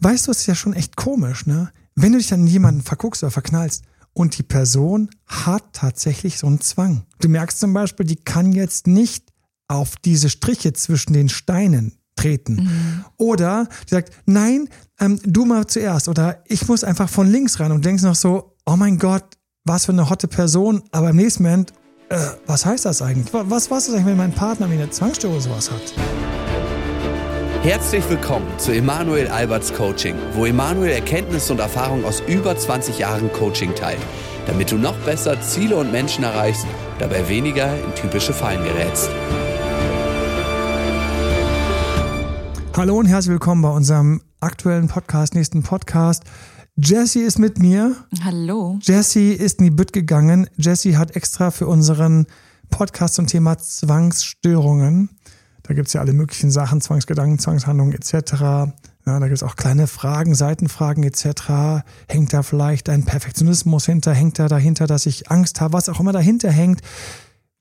weißt du, es ist ja schon echt komisch, ne? Wenn du dich dann in jemanden verguckst oder verknallst und die Person hat tatsächlich so einen Zwang. Du merkst zum Beispiel, die kann jetzt nicht auf diese Striche zwischen den Steinen treten. Mhm. Oder die sagt, nein, ähm, du mal zuerst. Oder ich muss einfach von links ran und denkst noch so, oh mein Gott, was für eine hotte Person. Aber im nächsten Moment, äh, was heißt das eigentlich? Was, was ist eigentlich, wenn mein Partner wie eine Zwangsstörung sowas hat? Herzlich willkommen zu Emanuel Alberts Coaching, wo Emanuel Erkenntnisse und Erfahrung aus über 20 Jahren Coaching teilt, damit du noch besser Ziele und Menschen erreichst, dabei weniger in typische Fallen gerätst. Hallo und herzlich willkommen bei unserem aktuellen Podcast, nächsten Podcast. Jessie ist mit mir. Hallo. Jessie ist in die Bütt gegangen. Jessie hat extra für unseren Podcast zum Thema Zwangsstörungen da gibt es ja alle möglichen Sachen, Zwangsgedanken, Zwangshandlungen etc. Ja, da gibt es auch kleine Fragen, Seitenfragen etc. Hängt da vielleicht ein Perfektionismus hinter? Hängt da dahinter, dass ich Angst habe? Was auch immer dahinter hängt.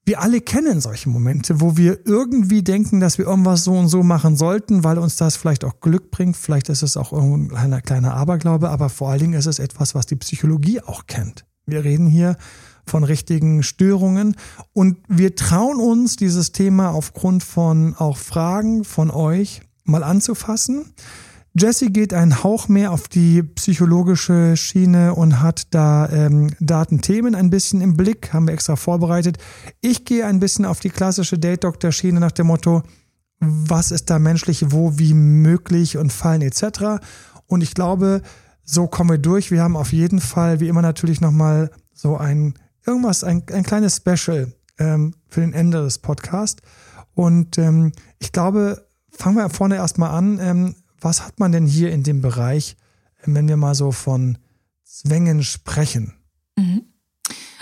Wir alle kennen solche Momente, wo wir irgendwie denken, dass wir irgendwas so und so machen sollten, weil uns das vielleicht auch Glück bringt. Vielleicht ist es auch irgendein kleiner, kleiner Aberglaube, aber vor allen Dingen ist es etwas, was die Psychologie auch kennt. Wir reden hier von richtigen Störungen. Und wir trauen uns, dieses Thema aufgrund von auch Fragen von euch mal anzufassen. Jesse geht einen Hauch mehr auf die psychologische Schiene und hat da ähm, Datenthemen ein bisschen im Blick, haben wir extra vorbereitet. Ich gehe ein bisschen auf die klassische Date-Doktor-Schiene nach dem Motto, was ist da menschlich, wo, wie möglich und fallen etc. Und ich glaube, so kommen wir durch. Wir haben auf jeden Fall, wie immer natürlich nochmal so ein irgendwas, ein, ein kleines Special ähm, für den Ende des Podcasts. Und ähm, ich glaube, fangen wir vorne erstmal an. Ähm, was hat man denn hier in dem Bereich, wenn wir mal so von Zwängen sprechen? Mhm.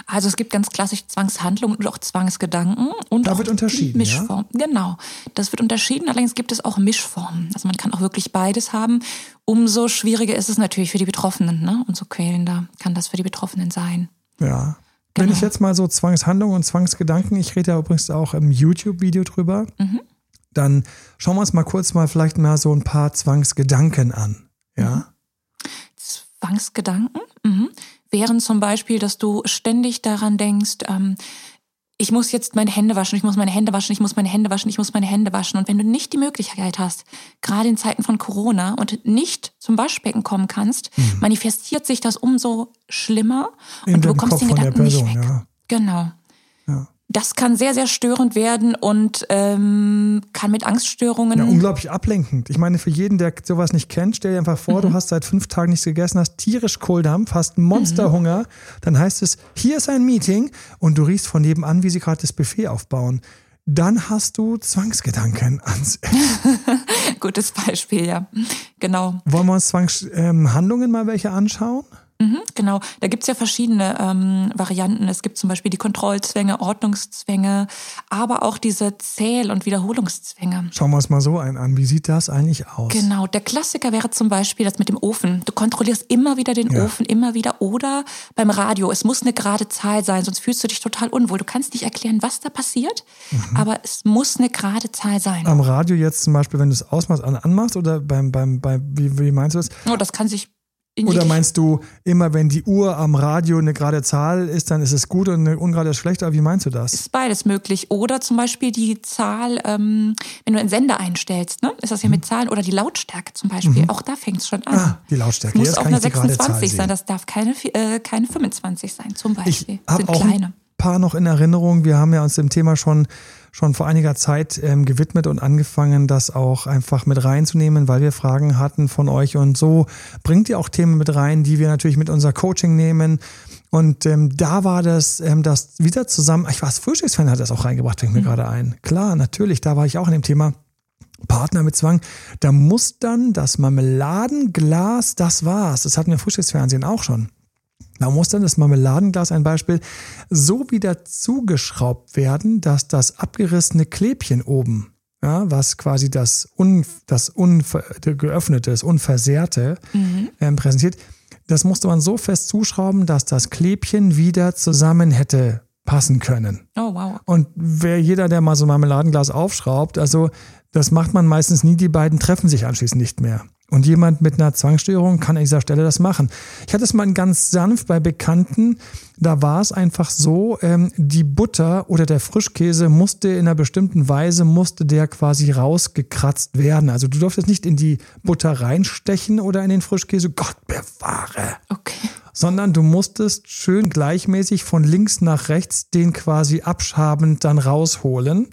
Also es gibt ganz klassisch Zwangshandlungen und auch Zwangsgedanken und da wird unterschieden, Mischformen. Ja? Genau, das wird unterschieden. Allerdings gibt es auch Mischformen. Also man kann auch wirklich beides haben. Umso schwieriger ist es natürlich für die Betroffenen, ne? Und so quälender kann das für die Betroffenen sein. Ja. Genau. Wenn ich jetzt mal so Zwangshandlungen und Zwangsgedanken, ich rede ja übrigens auch im YouTube-Video drüber, mhm. dann schauen wir uns mal kurz mal vielleicht mal so ein paar Zwangsgedanken an. Ja. Mhm. Zwangsgedanken mhm. wären zum Beispiel, dass du ständig daran denkst, ähm, ich muss jetzt meine Hände waschen, ich muss meine Hände waschen, ich muss meine Hände waschen, ich muss meine Hände waschen. Und wenn du nicht die Möglichkeit hast, gerade in Zeiten von Corona und nicht zum Waschbecken kommen kannst, mhm. manifestiert sich das umso schlimmer in und du bekommst Kopf den Gedanken Person, nicht weg. Ja. Genau. Das kann sehr, sehr störend werden und ähm, kann mit Angststörungen. Ja, unglaublich ablenkend. Ich meine, für jeden, der sowas nicht kennt, stell dir einfach vor, mhm. du hast seit fünf Tagen nichts gegessen, hast tierisch Kohldampf, hast Monsterhunger. Mhm. Dann heißt es, hier ist ein Meeting und du riechst von nebenan, wie sie gerade das Buffet aufbauen. Dann hast du Zwangsgedanken ans Gutes Beispiel, ja. Genau. Wollen wir uns Zwangshandlungen ähm, mal welche anschauen? Mhm, genau, da gibt's ja verschiedene ähm, Varianten. Es gibt zum Beispiel die Kontrollzwänge, Ordnungszwänge, aber auch diese Zähl- und Wiederholungszwänge. Schauen wir uns mal so einen an. Wie sieht das eigentlich aus? Genau, der Klassiker wäre zum Beispiel das mit dem Ofen. Du kontrollierst immer wieder den ja. Ofen, immer wieder. Oder beim Radio, es muss eine gerade Zahl sein, sonst fühlst du dich total unwohl. Du kannst nicht erklären, was da passiert, mhm. aber es muss eine gerade Zahl sein. Am Radio jetzt zum Beispiel, wenn du das Ausmaß an anmachst oder beim, beim, beim wie, wie meinst du das? Oh, das kann sich oder meinst du, immer wenn die Uhr am Radio eine gerade Zahl ist, dann ist es gut und eine ungerade ist schlecht? Aber wie meinst du das? Ist beides möglich. Oder zum Beispiel die Zahl, ähm, wenn du einen Sender einstellst, ne? ist das ja mit mhm. Zahlen. Oder die Lautstärke zum Beispiel. Mhm. Auch da fängt es schon an. Ah, die Lautstärke. Es muss auch eine 26 sein. Das darf keine, äh, keine 25 sein, zum Beispiel. Ich Sind auch kleine. Paar noch in Erinnerung. Wir haben ja uns dem Thema schon schon vor einiger Zeit ähm, gewidmet und angefangen, das auch einfach mit reinzunehmen, weil wir Fragen hatten von euch. Und so bringt ihr auch Themen mit rein, die wir natürlich mit unser Coaching nehmen. Und ähm, da war das, ähm, das wieder zusammen, ich war Frühstücksfan, hat das auch reingebracht, fängt mir mhm. gerade ein. Klar, natürlich, da war ich auch in dem Thema. Partner mit Zwang, da muss dann das Marmeladenglas, das war's. Das hatten wir im Frühstücksfernsehen auch schon. Da muss dann das Marmeladenglas ein Beispiel so wieder zugeschraubt werden, dass das abgerissene Klebchen oben, ja, was quasi das, un, das unver, geöffnete, das unversehrte mhm. ähm, präsentiert, das musste man so fest zuschrauben, dass das Klebchen wieder zusammen hätte passen können. Oh, wow. Und wer jeder, der mal so ein Marmeladenglas aufschraubt, also das macht man meistens nie, die beiden treffen sich anschließend nicht mehr. Und jemand mit einer Zwangsstörung kann an dieser Stelle das machen. Ich hatte es mal ganz sanft bei Bekannten. Da war es einfach so, ähm, die Butter oder der Frischkäse musste in einer bestimmten Weise, musste der quasi rausgekratzt werden. Also du durftest nicht in die Butter reinstechen oder in den Frischkäse. Gott bewahre. Okay. Sondern du musstest schön gleichmäßig von links nach rechts den quasi abschabend dann rausholen.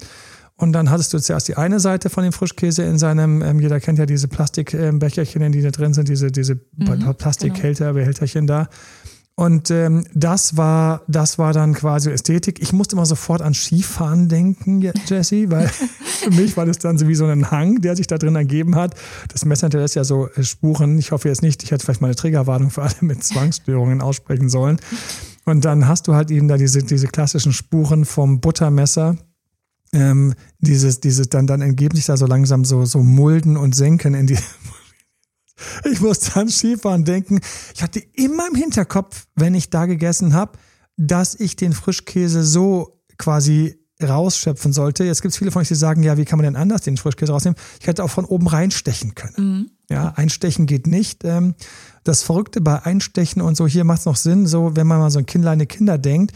Und dann hattest du zuerst die eine Seite von dem Frischkäse in seinem, ähm, jeder kennt ja diese Plastikbecherchen, ähm, die da drin sind, diese, diese mhm, Plastikhälter, Behälterchen da. Und ähm, das war, das war dann quasi Ästhetik. Ich musste immer sofort an Skifahren denken, Jesse, weil für mich war das dann so wie so ein Hang, der sich da drin ergeben hat. Das Messer hinterlässt ja so äh, Spuren. Ich hoffe jetzt nicht, ich hätte vielleicht mal eine Triggerwarnung für alle mit Zwangsstörungen aussprechen sollen. Und dann hast du halt eben da diese, diese klassischen Spuren vom Buttermesser ähm, dieses, dieses, dann, dann entgeben sich da so langsam so, so Mulden und Senken in die. ich musste an Skifahren denken. Ich hatte immer im Hinterkopf, wenn ich da gegessen habe, dass ich den Frischkäse so quasi rausschöpfen sollte. Jetzt gibt es viele von euch, die sagen, ja, wie kann man denn anders den Frischkäse rausnehmen? Ich hätte auch von oben reinstechen können. Mhm. Ja, einstechen geht nicht. Ähm, das Verrückte bei Einstechen und so, hier macht es noch Sinn, so wenn man mal so ein Kindleine Kinder denkt,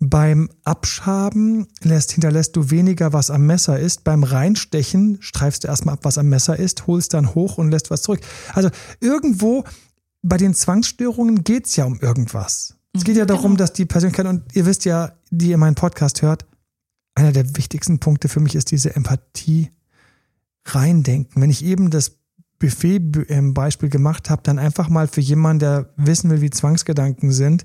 beim Abschaben lässt, hinterlässt du weniger, was am Messer ist. Beim Reinstechen streifst du erstmal ab, was am Messer ist, holst dann hoch und lässt was zurück. Also irgendwo bei den Zwangsstörungen geht es ja um irgendwas. Es geht ja darum, genau. dass die Persönlichkeit, und ihr wisst ja, die ihr meinen Podcast hört, einer der wichtigsten Punkte für mich ist diese Empathie reindenken. Wenn ich eben das Buffet-Beispiel gemacht habe, dann einfach mal für jemanden, der wissen will, wie Zwangsgedanken sind,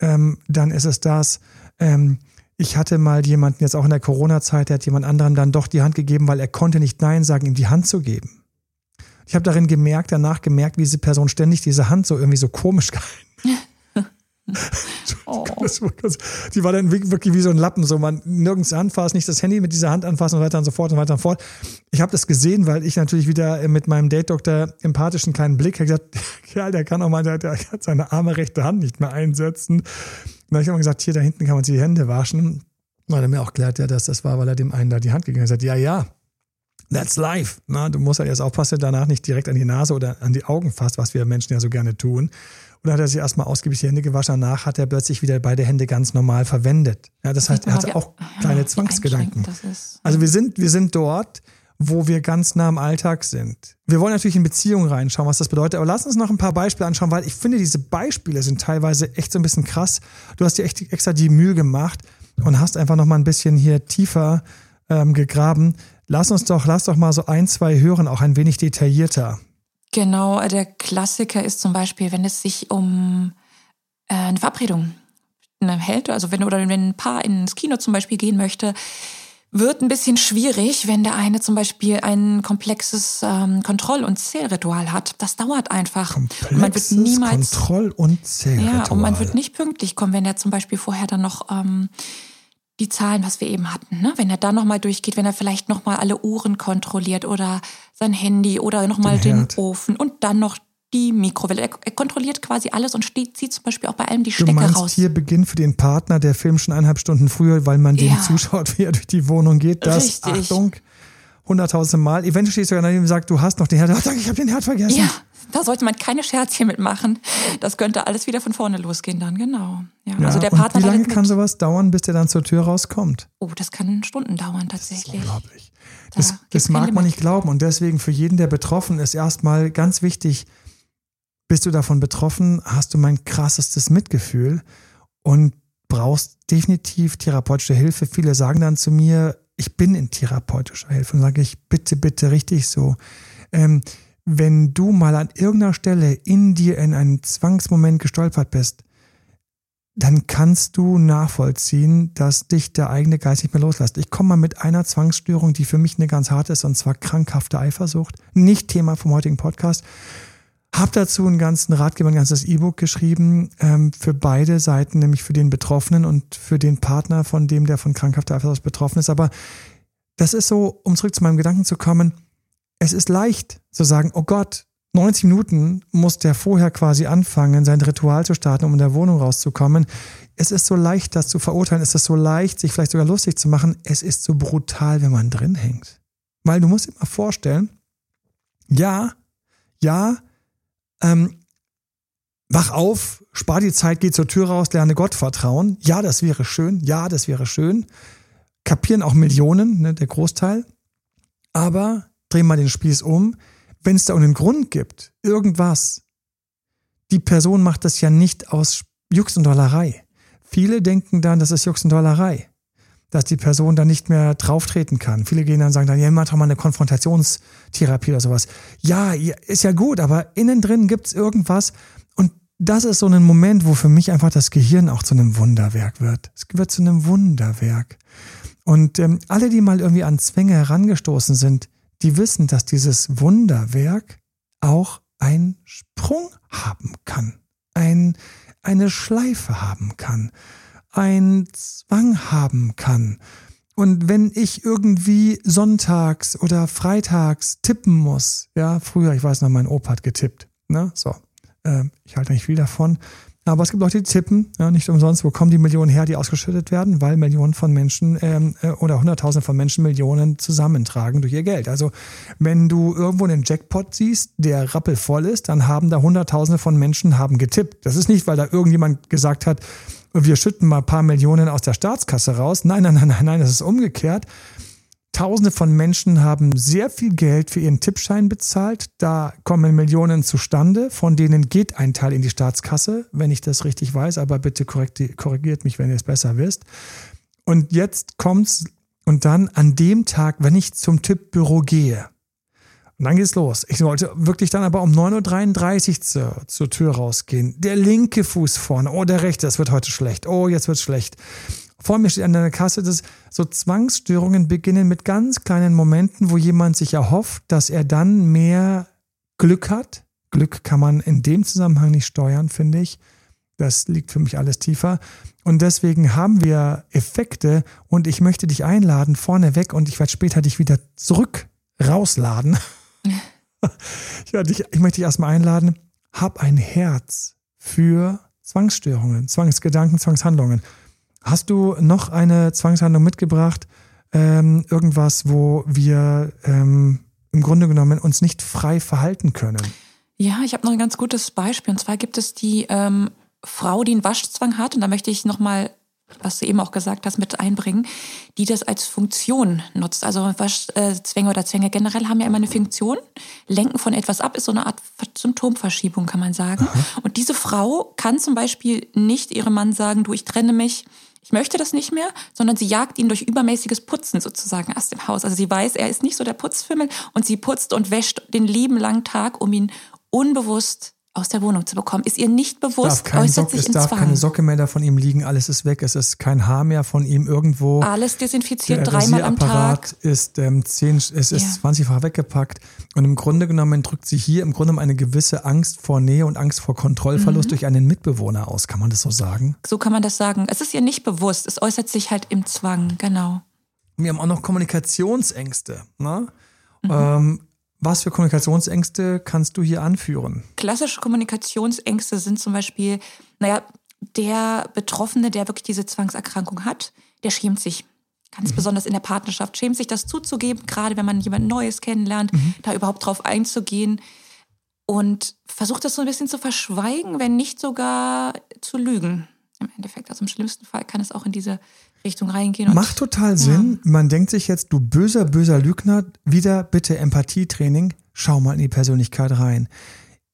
ähm, dann ist es das, ähm, ich hatte mal jemanden jetzt auch in der Corona-Zeit, der hat jemand anderem dann doch die Hand gegeben, weil er konnte nicht Nein sagen, ihm die Hand zu geben. Ich habe darin gemerkt, danach gemerkt, wie diese Person ständig diese Hand so irgendwie so komisch gehalten. oh. Die war dann wirklich wie so ein Lappen, so man nirgends anfasst, nicht das Handy mit dieser Hand anfassen und weiter und so fort und weiter und fort. Ich habe das gesehen, weil ich natürlich wieder mit meinem Date-Doktor empathischen kleinen Blick habe gesagt, Kerl, der kann auch mal, der, der hat seine arme rechte Hand nicht mehr einsetzen. Und dann habe ich immer gesagt, hier da hinten kann man sich die Hände waschen. Weil er mir auch klärt, ja, dass das war, weil er dem einen da die Hand gegeben hat. Ja, ja, that's life. Na, du musst halt jetzt aufpassen, danach nicht direkt an die Nase oder an die Augen fasst, was wir Menschen ja so gerne tun. Und dann hat er sich erstmal ausgiebig die Hände gewaschen. Danach hat er plötzlich wieder beide Hände ganz normal verwendet. Ja, das heißt, er hatte auch kleine Zwangsgedanken. Also wir sind, wir sind dort, wo wir ganz nah am Alltag sind. Wir wollen natürlich in Beziehungen reinschauen, was das bedeutet, aber lass uns noch ein paar Beispiele anschauen, weil ich finde, diese Beispiele sind teilweise echt so ein bisschen krass. Du hast dir echt extra die Mühe gemacht und hast einfach noch mal ein bisschen hier tiefer ähm, gegraben. Lass uns doch, lass doch mal so ein, zwei hören, auch ein wenig detaillierter. Genau, der Klassiker ist zum Beispiel, wenn es sich um äh, eine Verabredung hält, also wenn oder wenn ein Paar ins Kino zum Beispiel gehen möchte, wird ein bisschen schwierig, wenn der eine zum Beispiel ein komplexes ähm, Kontroll- und Zählritual hat. Das dauert einfach. Komplexes und man wird niemals, Kontroll- und Zählritual. Ja, und man wird nicht pünktlich kommen, wenn er zum Beispiel vorher dann noch ähm, die Zahlen, was wir eben hatten, ne? wenn er dann nochmal durchgeht, wenn er vielleicht nochmal alle Uhren kontrolliert oder sein Handy oder nochmal den, den Ofen und dann noch die Mikrowelle. Er, er, kontrolliert quasi alles und steht, zieht zum Beispiel auch bei allem die Stecker du meinst, raus. Hier beginnt für den Partner der Film schon eineinhalb Stunden früher, weil man ja. dem zuschaut, wie er durch die Wohnung geht. Das, Richtig. Achtung, hunderttausende Mal. Eventuell stehst du daneben und sagst, du hast noch den Herd. Ach, danke, ich habe den Herd vergessen. Ja, da sollte man keine Scherzchen mitmachen. Das könnte alles wieder von vorne losgehen dann, genau. Ja, ja also der Partner wie lange kann sowas dauern, bis der dann zur Tür rauskommt? Oh, das kann Stunden dauern tatsächlich. Das ist unglaublich. Das, da das mag man nicht glauben. Und deswegen für jeden, der betroffen ist, erstmal ganz wichtig, bist du davon betroffen, hast du mein krassestes Mitgefühl und brauchst definitiv therapeutische Hilfe. Viele sagen dann zu mir, ich bin in therapeutischer Hilfe und sage ich, bitte, bitte, richtig so. Ähm, wenn du mal an irgendeiner Stelle in dir in einen Zwangsmoment gestolpert bist, dann kannst du nachvollziehen, dass dich der eigene Geist nicht mehr loslässt. Ich komme mal mit einer Zwangsstörung, die für mich eine ganz harte ist, und zwar krankhafte Eifersucht. Nicht Thema vom heutigen Podcast. Hab dazu einen ganzen Ratgeber, ein ganzes E-Book geschrieben ähm, für beide Seiten, nämlich für den Betroffenen und für den Partner von dem, der von krankhafter Eifersucht betroffen ist. Aber das ist so, um zurück zu meinem Gedanken zu kommen, es ist leicht zu sagen, oh Gott, 90 Minuten muss der vorher quasi anfangen, sein Ritual zu starten, um in der Wohnung rauszukommen. Es ist so leicht, das zu verurteilen. Es ist so leicht, sich vielleicht sogar lustig zu machen. Es ist so brutal, wenn man drin hängt. Weil du musst dir mal vorstellen, ja, Ja, ähm, wach auf, spar die Zeit, geh zur Tür raus, lerne Gott vertrauen. Ja, das wäre schön. Ja, das wäre schön. Kapieren auch Millionen, ne, der Großteil. Aber dreh mal den Spieß um. Wenn es da einen Grund gibt, irgendwas, die Person macht das ja nicht aus Jux und Dollerei. Viele denken dann, das ist Jux und Dollerei, dass die Person dann nicht mehr drauftreten kann. Viele gehen dann sagen dann, ja, mach doch mal eine Konfrontationstherapie oder sowas. Ja, ist ja gut, aber innen drin gibt's irgendwas und das ist so ein Moment, wo für mich einfach das Gehirn auch zu einem Wunderwerk wird. Es wird zu einem Wunderwerk. Und ähm, alle, die mal irgendwie an Zwänge herangestoßen sind, die wissen, dass dieses Wunderwerk auch einen Sprung haben kann, ein, eine Schleife haben kann, ein Zwang haben kann. Und wenn ich irgendwie sonntags oder freitags tippen muss, ja, früher, ich weiß noch, mein Opa hat getippt, ne, so, äh, ich halte nicht viel davon, aber es gibt Leute, die tippen, ja, nicht umsonst, wo kommen die Millionen her, die ausgeschüttet werden, weil Millionen von Menschen ähm, äh, oder Hunderttausende von Menschen Millionen zusammentragen durch ihr Geld. Also wenn du irgendwo einen Jackpot siehst, der rappelvoll ist, dann haben da Hunderttausende von Menschen haben getippt. Das ist nicht, weil da irgendjemand gesagt hat, wir schütten mal ein paar Millionen aus der Staatskasse raus. Nein, nein, nein, nein, nein, das ist umgekehrt. Tausende von Menschen haben sehr viel Geld für ihren Tippschein bezahlt. Da kommen Millionen zustande, von denen geht ein Teil in die Staatskasse, wenn ich das richtig weiß, aber bitte korrigiert mich, wenn ihr es besser wisst. Und jetzt kommt's und dann an dem Tag, wenn ich zum Tippbüro gehe, und dann geht's los. Ich wollte wirklich dann aber um 9.33 Uhr zur, zur Tür rausgehen. Der linke Fuß vorne. Oh, der rechte, das wird heute schlecht. Oh, jetzt wird's schlecht vor mir steht an der Kasse, dass so Zwangsstörungen beginnen mit ganz kleinen Momenten, wo jemand sich erhofft, dass er dann mehr Glück hat. Glück kann man in dem Zusammenhang nicht steuern, finde ich. Das liegt für mich alles tiefer. Und deswegen haben wir Effekte und ich möchte dich einladen, vorneweg und ich werde später dich wieder zurück rausladen. ich, dich, ich möchte dich erstmal einladen, hab ein Herz für Zwangsstörungen, Zwangsgedanken, Zwangshandlungen. Hast du noch eine Zwangshandlung mitgebracht? Ähm, irgendwas, wo wir ähm, im Grunde genommen uns nicht frei verhalten können? Ja, ich habe noch ein ganz gutes Beispiel. Und zwar gibt es die ähm, Frau, die einen Waschzwang hat. Und da möchte ich nochmal, was du eben auch gesagt hast, mit einbringen, die das als Funktion nutzt. Also Waschzwänge oder Zwänge generell haben ja immer eine Funktion. Lenken von etwas ab ist so eine Art Symptomverschiebung, kann man sagen. Aha. Und diese Frau kann zum Beispiel nicht ihrem Mann sagen, du, ich trenne mich ich möchte das nicht mehr, sondern sie jagt ihn durch übermäßiges Putzen sozusagen aus dem Haus. Also sie weiß, er ist nicht so der Putzfimmel und sie putzt und wäscht den lieben langen Tag, um ihn unbewusst aus der Wohnung zu bekommen. Ist ihr nicht bewusst, äußert Sock, sich Es darf Zwang. keine Socke mehr davon ihm liegen, alles ist weg, es ist kein Haar mehr von ihm irgendwo. Alles desinfiziert dreimal am Tag. ist ähm, zehn, es ist ja. 20-fach weggepackt und im Grunde genommen drückt sie hier im Grunde genommen eine gewisse Angst vor Nähe und Angst vor Kontrollverlust mhm. durch einen Mitbewohner aus. Kann man das so sagen? So kann man das sagen. Es ist ihr nicht bewusst, es äußert sich halt im Zwang, genau. Wir haben auch noch Kommunikationsängste. Ne? Mhm. Ähm, was für Kommunikationsängste kannst du hier anführen? Klassische Kommunikationsängste sind zum Beispiel, naja, der Betroffene, der wirklich diese Zwangserkrankung hat, der schämt sich. Ganz mhm. besonders in der Partnerschaft, schämt sich das zuzugeben, gerade wenn man jemand Neues kennenlernt, mhm. da überhaupt drauf einzugehen und versucht das so ein bisschen zu verschweigen, wenn nicht sogar zu lügen. Im Endeffekt, also im schlimmsten Fall kann es auch in diese Richtung reingehen. Macht total Sinn. Ja. Man denkt sich jetzt, du böser, böser Lügner, wieder bitte Empathietraining. Schau mal in die Persönlichkeit rein.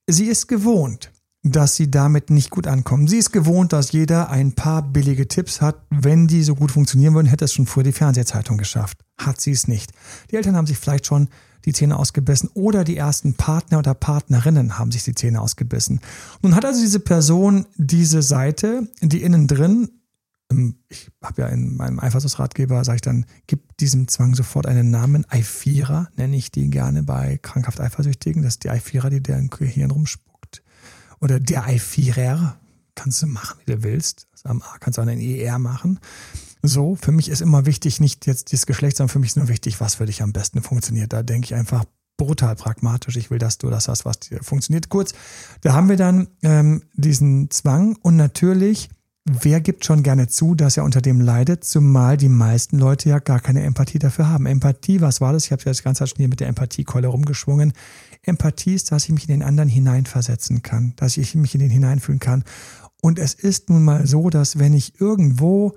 Sie ist gewohnt, dass sie damit nicht gut ankommen. Sie ist gewohnt, dass jeder ein paar billige Tipps hat. Wenn die so gut funktionieren würden, hätte es schon früher die Fernsehzeitung geschafft. Hat sie es nicht. Die Eltern haben sich vielleicht schon die Zähne ausgebissen oder die ersten Partner oder Partnerinnen haben sich die Zähne ausgebissen. Nun hat also diese Person diese Seite, die innen drin ich habe ja in meinem Eifersuchtsratgeber, sage ich dann, gib diesem Zwang sofort einen Namen. Eifira nenne ich die gerne bei krankhaft Eifersüchtigen. Das ist die Eifira, die der im Gehirn rumspuckt. Oder der Eifirer. Kannst du machen, wie du willst. Also am A kannst du auch einen ER machen. So, für mich ist immer wichtig, nicht jetzt das Geschlecht, sondern für mich ist nur wichtig, was für dich am besten funktioniert. Da denke ich einfach brutal pragmatisch. Ich will, dass du das hast, was dir funktioniert. Kurz, da haben wir dann ähm, diesen Zwang und natürlich wer gibt schon gerne zu, dass er unter dem leidet, zumal die meisten Leute ja gar keine Empathie dafür haben. Empathie, was war das? Ich habe ja das ganze Zeit schon hier mit der Empathiekeule rumgeschwungen. Empathie ist, dass ich mich in den anderen hineinversetzen kann, dass ich mich in den hineinfühlen kann. Und es ist nun mal so, dass wenn ich irgendwo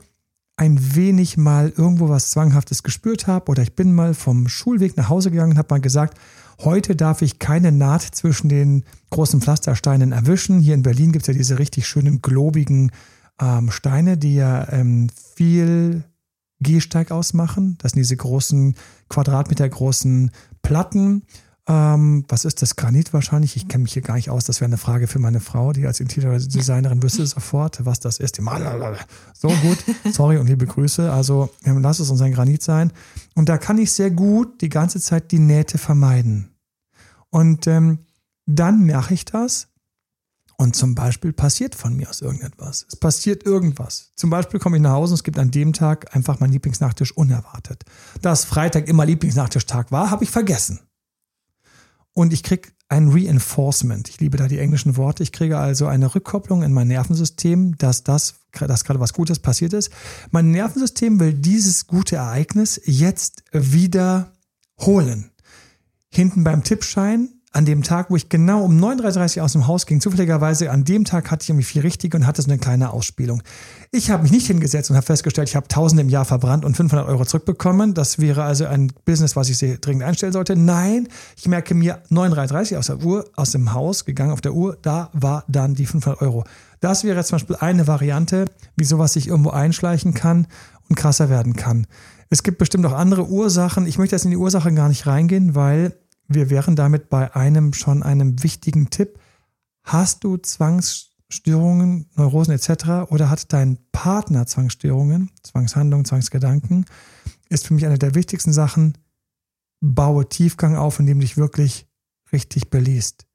ein wenig mal irgendwo was Zwanghaftes gespürt habe oder ich bin mal vom Schulweg nach Hause gegangen und habe mal gesagt, heute darf ich keine Naht zwischen den großen Pflastersteinen erwischen. Hier in Berlin gibt es ja diese richtig schönen globigen ähm, Steine, die ja ähm, viel Gehsteig ausmachen. Das sind diese großen Quadratmeter großen Platten. Ähm, was ist das? Granit wahrscheinlich? Ich kenne mich hier gar nicht aus. Das wäre eine Frage für meine Frau, die als Interiordesignerin wüsste sofort, was das ist. So gut. Sorry und liebe Grüße. Also ähm, lass es uns ein Granit sein. Und da kann ich sehr gut die ganze Zeit die Nähte vermeiden. Und ähm, dann mache ich das und zum Beispiel passiert von mir aus irgendetwas. Es passiert irgendwas. Zum Beispiel komme ich nach Hause und es gibt an dem Tag einfach mein Lieblingsnachtisch unerwartet. Dass Freitag immer Lieblingsnachtischtag war, habe ich vergessen. Und ich kriege ein Reinforcement. Ich liebe da die englischen Worte. Ich kriege also eine Rückkopplung in mein Nervensystem, dass das, dass gerade was Gutes passiert ist. Mein Nervensystem will dieses gute Ereignis jetzt wieder holen. Hinten beim Tippschein an dem Tag, wo ich genau um 9.30 Uhr aus dem Haus ging, zufälligerweise an dem Tag hatte ich irgendwie viel richtig und hatte so eine kleine Ausspielung. Ich habe mich nicht hingesetzt und habe festgestellt, ich habe 1000 im Jahr verbrannt und 500 Euro zurückbekommen. Das wäre also ein Business, was ich sehr dringend einstellen sollte. Nein, ich merke mir 9.33 aus der Uhr, aus dem Haus gegangen auf der Uhr, da war dann die 500 Euro. Das wäre zum Beispiel eine Variante, wie sowas sich irgendwo einschleichen kann und krasser werden kann. Es gibt bestimmt auch andere Ursachen. Ich möchte jetzt in die Ursachen gar nicht reingehen, weil wir wären damit bei einem schon einem wichtigen Tipp. Hast du Zwangsstörungen, Neurosen etc. oder hat dein Partner Zwangsstörungen, Zwangshandlungen, Zwangsgedanken? Ist für mich eine der wichtigsten Sachen. Baue Tiefgang auf, indem du dich wirklich richtig beliest.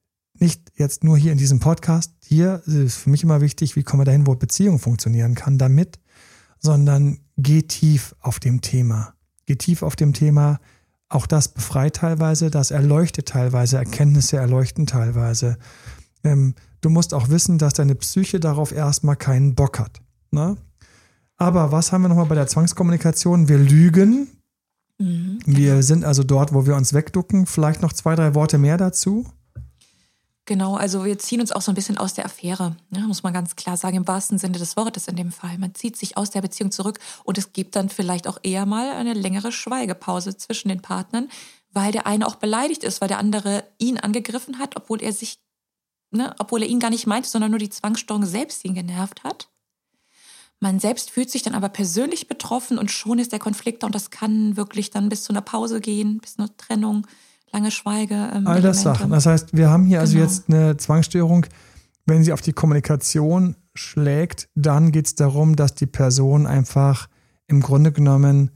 Nicht jetzt nur hier in diesem Podcast. Hier ist für mich immer wichtig, wie kommen wir dahin, wo Beziehung funktionieren kann damit, sondern geh tief auf dem Thema. Geh tief auf dem Thema, auch das befreit teilweise, das erleuchtet teilweise, Erkenntnisse erleuchten teilweise. Ähm, du musst auch wissen, dass deine Psyche darauf erstmal keinen Bock hat. Ne? Aber was haben wir nochmal bei der Zwangskommunikation? Wir lügen. Mhm. Wir sind also dort, wo wir uns wegducken. Vielleicht noch zwei, drei Worte mehr dazu. Genau, also wir ziehen uns auch so ein bisschen aus der Affäre, ne, muss man ganz klar sagen, im wahrsten Sinne des Wortes in dem Fall. Man zieht sich aus der Beziehung zurück und es gibt dann vielleicht auch eher mal eine längere Schweigepause zwischen den Partnern, weil der eine auch beleidigt ist, weil der andere ihn angegriffen hat, obwohl er sich, ne, obwohl er ihn gar nicht meinte, sondern nur die Zwangsstörung selbst ihn genervt hat. Man selbst fühlt sich dann aber persönlich betroffen und schon ist der Konflikt da und das kann wirklich dann bis zu einer Pause gehen, bis zu einer Trennung lange Schweige. Ähm, All das Sachen. Das heißt, wir haben hier also genau. also jetzt eine Zwangsstörung. Wenn sie auf die Kommunikation schlägt, dann geht es darum, dass die Person einfach im Grunde genommen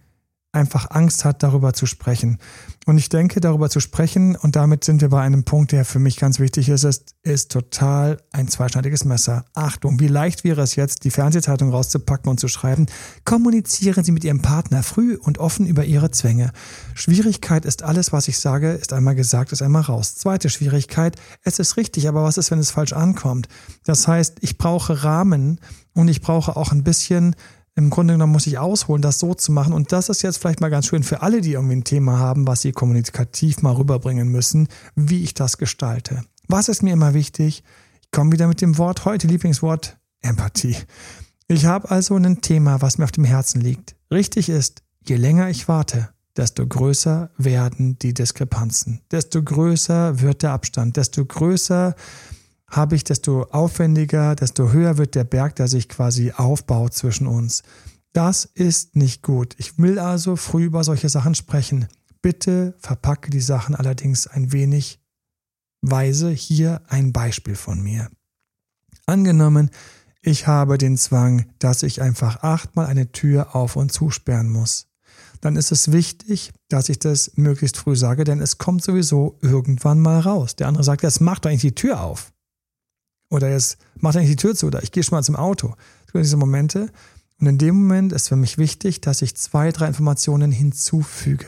einfach Angst hat, darüber zu sprechen. Und ich denke, darüber zu sprechen, und damit sind wir bei einem Punkt, der für mich ganz wichtig ist, ist, ist total ein zweischneidiges Messer. Achtung, wie leicht wäre es jetzt, die Fernsehzeitung rauszupacken und zu schreiben, kommunizieren Sie mit Ihrem Partner früh und offen über Ihre Zwänge. Schwierigkeit ist alles, was ich sage, ist einmal gesagt, ist einmal raus. Zweite Schwierigkeit, es ist richtig, aber was ist, wenn es falsch ankommt? Das heißt, ich brauche Rahmen und ich brauche auch ein bisschen im Grunde genommen muss ich ausholen, das so zu machen. Und das ist jetzt vielleicht mal ganz schön für alle, die irgendwie ein Thema haben, was sie kommunikativ mal rüberbringen müssen, wie ich das gestalte. Was ist mir immer wichtig? Ich komme wieder mit dem Wort heute, Lieblingswort, Empathie. Ich habe also ein Thema, was mir auf dem Herzen liegt. Richtig ist, je länger ich warte, desto größer werden die Diskrepanzen, desto größer wird der Abstand, desto größer habe ich, desto aufwendiger, desto höher wird der Berg, der sich quasi aufbaut zwischen uns. Das ist nicht gut. Ich will also früh über solche Sachen sprechen. Bitte verpacke die Sachen allerdings ein wenig weise. Hier ein Beispiel von mir. Angenommen, ich habe den Zwang, dass ich einfach achtmal eine Tür auf und zusperren muss. Dann ist es wichtig, dass ich das möglichst früh sage, denn es kommt sowieso irgendwann mal raus. Der andere sagt, jetzt mach doch eigentlich die Tür auf. Oder jetzt mach eigentlich die Tür zu oder ich gehe schon mal zum Auto. Das sind diese Momente. Und in dem Moment ist für mich wichtig, dass ich zwei, drei Informationen hinzufüge.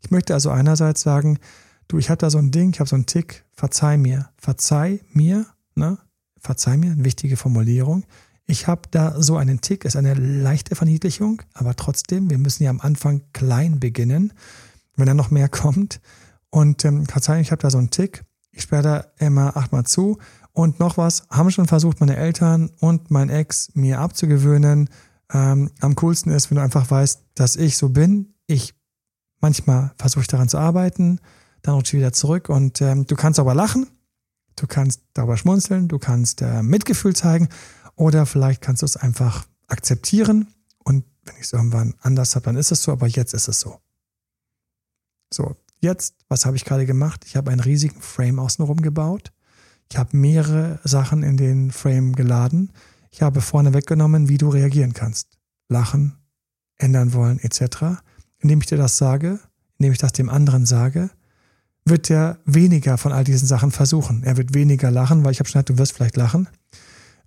Ich möchte also einerseits sagen, du, ich habe da so ein Ding, ich habe so einen Tick, verzeih mir. Verzeih mir, ne? Verzeih mir, eine wichtige Formulierung. Ich habe da so einen Tick, ist eine leichte Verniedlichung, aber trotzdem, wir müssen ja am Anfang klein beginnen, wenn da noch mehr kommt. Und ähm, Verzeihung, ich habe da so einen Tick. Ich sperre da immer achtmal zu. Und noch was, haben schon versucht, meine Eltern und mein Ex mir abzugewöhnen. Ähm, am coolsten ist, wenn du einfach weißt, dass ich so bin. Ich manchmal versuche ich daran zu arbeiten, dann rutsche ich wieder zurück und ähm, du kannst aber lachen, du kannst darüber schmunzeln, du kannst äh, Mitgefühl zeigen oder vielleicht kannst du es einfach akzeptieren und wenn ich es irgendwann anders habe, dann ist es so, aber jetzt ist es so. So, jetzt, was habe ich gerade gemacht? Ich habe einen riesigen Frame außenrum gebaut. Ich habe mehrere Sachen in den Frame geladen. Ich habe vorne weggenommen, wie du reagieren kannst. Lachen, ändern wollen, etc. Indem ich dir das sage, indem ich das dem anderen sage, wird er weniger von all diesen Sachen versuchen. Er wird weniger lachen, weil ich habe schon gesagt, du wirst vielleicht lachen.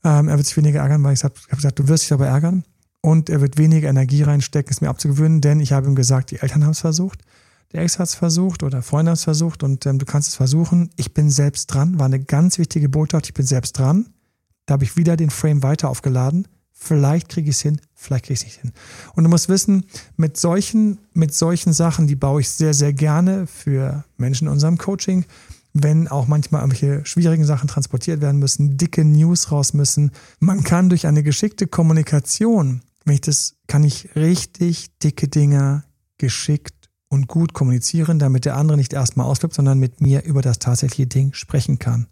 Ähm, er wird sich weniger ärgern, weil ich habe hab gesagt, du wirst dich dabei ärgern. Und er wird weniger Energie reinstecken, es mir abzugewöhnen, denn ich habe ihm gesagt, die Eltern haben es versucht, der Ex hat es versucht oder Freunde haben es versucht und ähm, du kannst es versuchen. Ich bin selbst dran, war eine ganz wichtige Botschaft, ich bin selbst dran. Da habe ich wieder den Frame weiter aufgeladen. Vielleicht kriege ich es hin, vielleicht kriege ich es nicht hin. Und du musst wissen, mit solchen, mit solchen Sachen, die baue ich sehr, sehr gerne für Menschen in unserem Coaching wenn auch manchmal irgendwelche schwierigen Sachen transportiert werden müssen, dicke News raus müssen. Man kann durch eine geschickte Kommunikation, wenn ich das, kann ich richtig dicke Dinge geschickt und gut kommunizieren, damit der andere nicht erstmal ausflippt, sondern mit mir über das tatsächliche Ding sprechen kann.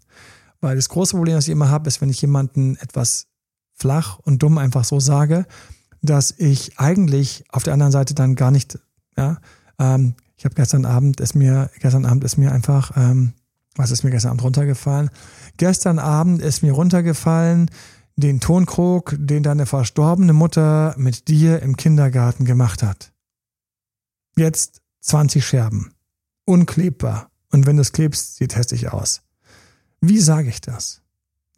Weil das große Problem, das ich immer habe, ist, wenn ich jemanden etwas flach und dumm einfach so sage, dass ich eigentlich auf der anderen Seite dann gar nicht, ja, ähm, ich habe gestern Abend ist mir, gestern Abend ist mir einfach ähm, was ist mir gestern Abend runtergefallen? Gestern Abend ist mir runtergefallen den Tonkrog, den deine verstorbene Mutter mit dir im Kindergarten gemacht hat. Jetzt 20 Scherben. Unklebbar. Und wenn du es klebst, sieht hässlich aus. Wie sage ich das?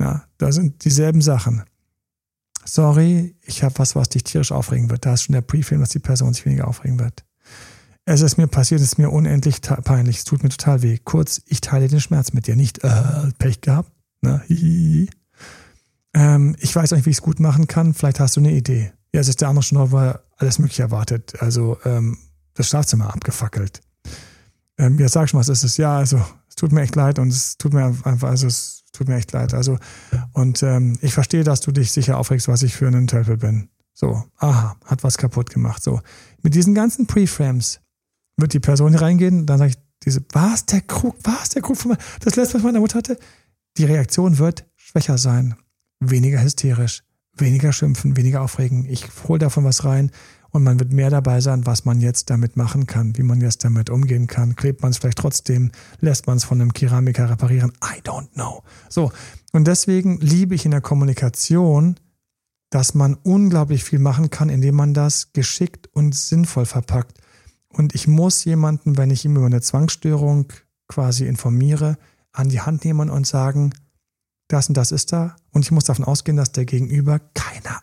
Ja, da sind dieselben Sachen. Sorry, ich habe was, was dich tierisch aufregen wird. Da ist schon der Prefilm, dass die Person sich weniger aufregen wird. Es ist mir passiert, es ist mir unendlich peinlich, es tut mir total weh. Kurz, ich teile den Schmerz mit dir, nicht äh, Pech gehabt. Ne? Ähm, ich weiß nicht, wie ich es gut machen kann. Vielleicht hast du eine Idee. Ja, es ist der andere schon weil alles Mögliche erwartet. Also ähm, das Schlafzimmer abgefackelt. Ähm, ja, sag schon, was ist es? Ja, also es tut mir echt leid und es tut mir einfach, also es tut mir echt leid. Also und ähm, ich verstehe, dass du dich sicher aufregst, was ich für einen Teufel bin. So, aha, hat was kaputt gemacht. So, mit diesen ganzen Preframes wird die Person hier reingehen, dann sage ich, diese, was, der Krug, was, der Krug von das letzte, was meine Mutter hatte? Die Reaktion wird schwächer sein, weniger hysterisch, weniger schimpfen, weniger aufregen. Ich hole davon was rein und man wird mehr dabei sein, was man jetzt damit machen kann, wie man jetzt damit umgehen kann. Klebt man es vielleicht trotzdem, lässt man es von einem Keramiker reparieren? I don't know. So, und deswegen liebe ich in der Kommunikation, dass man unglaublich viel machen kann, indem man das geschickt und sinnvoll verpackt. Und ich muss jemanden, wenn ich ihm über eine Zwangsstörung quasi informiere, an die Hand nehmen und sagen, das und das ist da. Und ich muss davon ausgehen, dass der Gegenüber keine.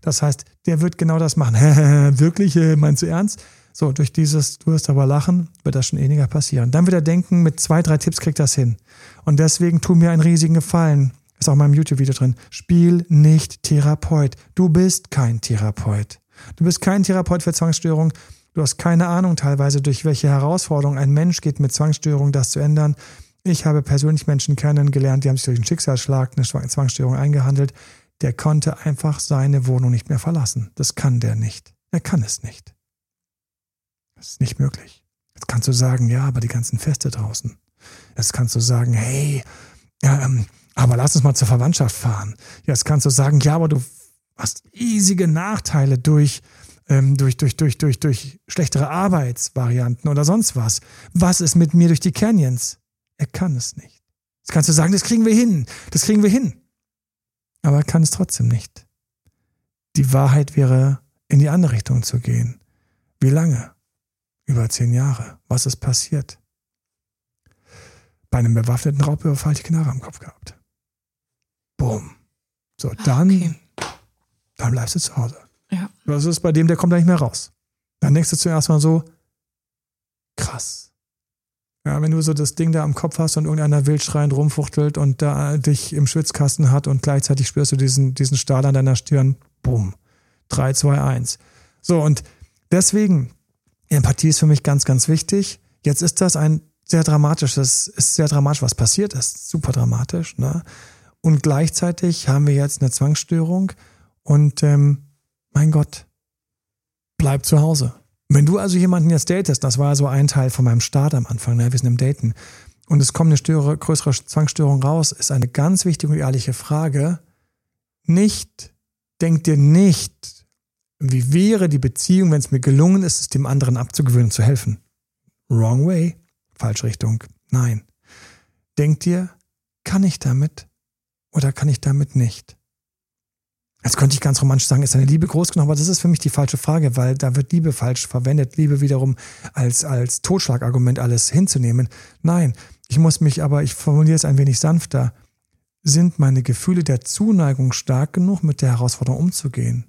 Das heißt, der wird genau das machen. Wirklich, äh, meinst du ernst? So, durch dieses, du wirst aber lachen, wird das schon weniger passieren. Dann wird er denken, mit zwei, drei Tipps kriegt das hin. Und deswegen tu mir einen riesigen Gefallen. Ist auch in meinem YouTube-Video drin. Spiel nicht Therapeut. Du bist kein Therapeut. Du bist kein Therapeut für Zwangsstörung. Du hast keine Ahnung teilweise, durch welche Herausforderungen ein Mensch geht mit Zwangsstörung, das zu ändern. Ich habe persönlich Menschen kennengelernt, die haben sich durch einen Schicksalsschlag, eine Zwangsstörung eingehandelt. Der konnte einfach seine Wohnung nicht mehr verlassen. Das kann der nicht. Er kann es nicht. Das ist nicht möglich. Jetzt kannst du sagen, ja, aber die ganzen Feste draußen. Jetzt kannst du sagen, hey, ähm, aber lass uns mal zur Verwandtschaft fahren. Jetzt kannst du sagen, ja, aber du hast riesige Nachteile durch ähm, durch, durch, durch, durch, durch schlechtere Arbeitsvarianten oder sonst was. Was ist mit mir durch die Canyons? Er kann es nicht. Jetzt kannst du sagen, das kriegen wir hin, das kriegen wir hin. Aber er kann es trotzdem nicht. Die Wahrheit wäre, in die andere Richtung zu gehen. Wie lange? Über zehn Jahre. Was ist passiert? Bei einem bewaffneten Raubüberfall die Knarre am Kopf gehabt. Bumm. So, dann, okay. dann bleibst du zu Hause. Ja. Was ist bei dem, der kommt da nicht mehr raus. Dann denkst du zuerst mal so, krass. Ja, wenn du so das Ding da am Kopf hast und irgendeiner wildschreiend rumfuchtelt und da dich im Schwitzkasten hat und gleichzeitig spürst du diesen, diesen Stahl an deiner Stirn, bumm. 3, 2, 1. So, und deswegen, Empathie ist für mich ganz, ganz wichtig. Jetzt ist das ein sehr dramatisches, ist sehr dramatisch, was passiert ist. Super dramatisch, ne? Und gleichzeitig haben wir jetzt eine Zwangsstörung und ähm, mein Gott, bleib zu Hause. Wenn du also jemanden jetzt datest, das war so ein Teil von meinem Start am Anfang, ne? wir sind im Daten, und es kommt eine Störe, größere Zwangsstörung raus, ist eine ganz wichtige und ehrliche Frage. Nicht, denk dir nicht, wie wäre die Beziehung, wenn es mir gelungen ist, es dem anderen abzugewöhnen zu helfen. Wrong way, falsche Richtung. Nein. Denk dir, kann ich damit oder kann ich damit nicht? Jetzt könnte ich ganz romantisch sagen, ist deine Liebe groß genug, aber das ist für mich die falsche Frage, weil da wird Liebe falsch verwendet. Liebe wiederum als, als Totschlagargument alles hinzunehmen. Nein, ich muss mich aber, ich formuliere es ein wenig sanfter. Sind meine Gefühle der Zuneigung stark genug, mit der Herausforderung umzugehen?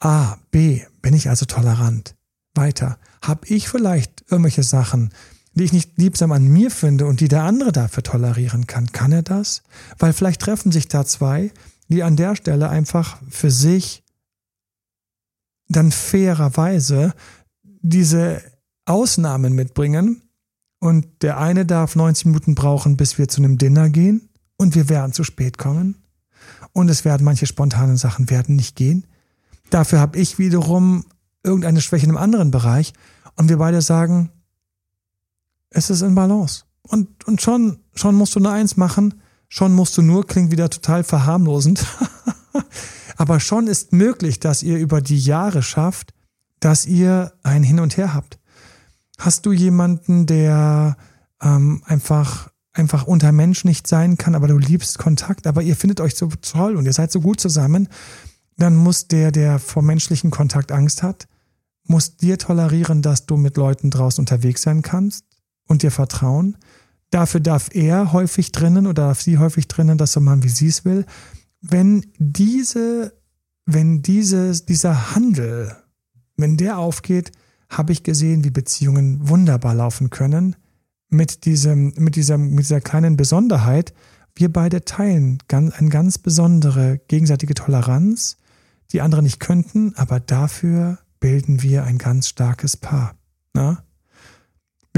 A, B, bin ich also tolerant? Weiter, habe ich vielleicht irgendwelche Sachen, die ich nicht liebsam an mir finde und die der andere dafür tolerieren kann? Kann er das? Weil vielleicht treffen sich da zwei, die an der Stelle einfach für sich dann fairerweise diese Ausnahmen mitbringen. Und der eine darf 90 Minuten brauchen, bis wir zu einem Dinner gehen. Und wir werden zu spät kommen. Und es werden manche spontanen Sachen werden nicht gehen. Dafür habe ich wiederum irgendeine Schwäche in einem anderen Bereich. Und wir beide sagen, es ist in Balance. Und, und schon, schon musst du nur eins machen, Schon musst du nur, klingt wieder total verharmlosend. Aber schon ist möglich, dass ihr über die Jahre schafft, dass ihr ein Hin und Her habt. Hast du jemanden, der ähm, einfach einfach unter Mensch nicht sein kann, aber du liebst Kontakt, aber ihr findet euch so toll und ihr seid so gut zusammen, dann muss der, der vor menschlichen Kontakt Angst hat, muss dir tolerieren, dass du mit Leuten draußen unterwegs sein kannst und dir vertrauen. Dafür darf er häufig drinnen oder darf sie häufig drinnen, das so machen, wie sie es will. Wenn diese, wenn dieses, dieser Handel, wenn der aufgeht, habe ich gesehen, wie Beziehungen wunderbar laufen können. Mit diesem, mit dieser, mit dieser kleinen Besonderheit. Wir beide teilen ganz, eine ganz besondere gegenseitige Toleranz, die andere nicht könnten, aber dafür bilden wir ein ganz starkes Paar. Na?